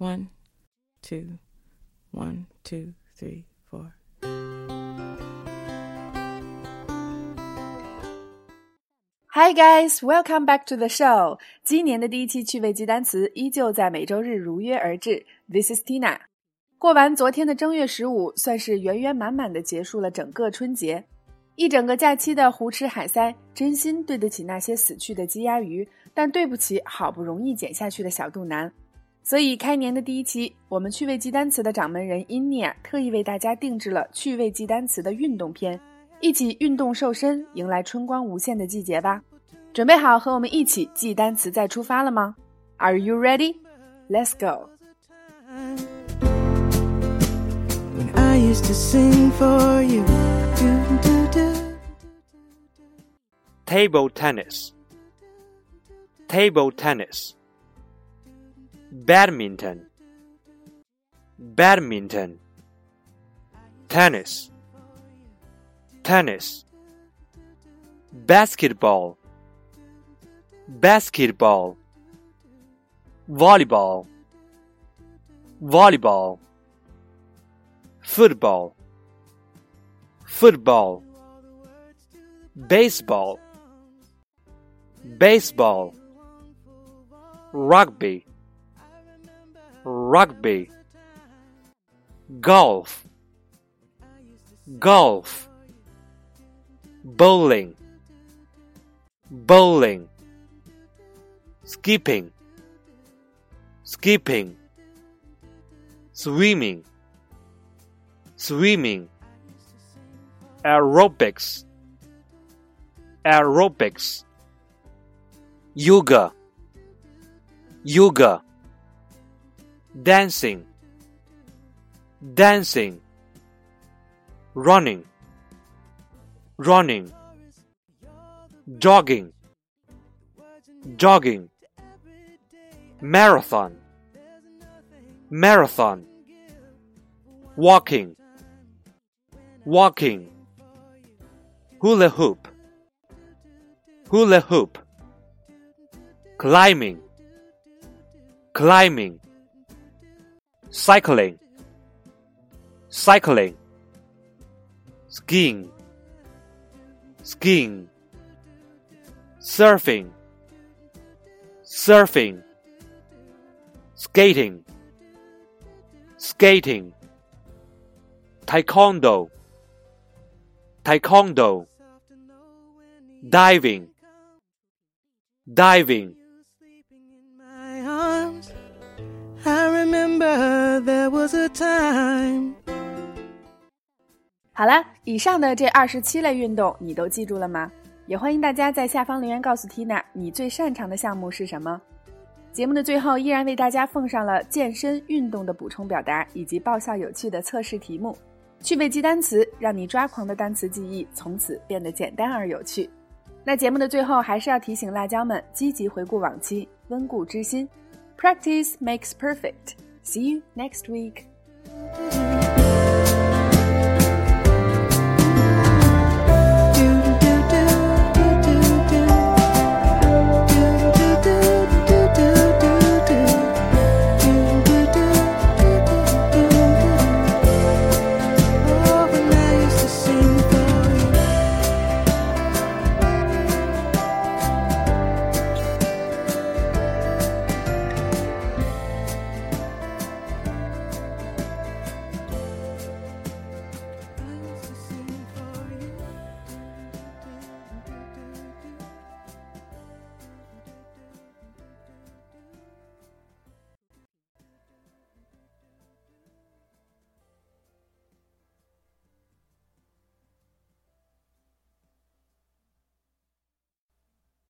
One, two, one, two, three, four. Hi guys, welcome back to the show. 今年的第一期趣味记单词依旧在每周日如约而至。This is Tina. 过完昨天的正月十五，算是圆圆满满的结束了整个春节。一整个假期的胡吃海塞，真心对得起那些死去的鸡鸭鱼，但对不起好不容易减下去的小肚腩。所以开年的第一期，我们趣味记单词的掌门人 Inia 特意为大家定制了趣味记单词的运动篇。一起运动瘦身，迎来春光无限的季节吧！准备好和我们一起记单词再出发了吗？Are you ready? Let's go! Table tennis. Table tennis. Badminton. Badminton. Tennis. Tennis. Basketball. Basketball. Volleyball. Volleyball. Football. Football. Baseball. Baseball. Rugby rugby golf golf bowling bowling skipping skipping swimming swimming aerobics aerobics yoga yoga dancing. Dancing. Running. Running, jogging, jogging, marathon, marathon, walking, walking, hula hoop, hula hoop, climbing, climbing, cycling, cycling, skiing. Skiing, surfing, surfing, skating, skating, taekwondo, taekwondo, diving, diving. There was a time 好了，以上的这二十七类运动你都记住了吗？也欢迎大家在下方留言告诉 Tina，你最擅长的项目是什么。节目的最后，依然为大家奉上了健身运动的补充表达以及爆笑有趣的测试题目。趣味记单词，让你抓狂的单词记忆从此变得简单而有趣。那节目的最后，还是要提醒辣椒们积极回顾往期，温故知新。Practice makes perfect. See you next week.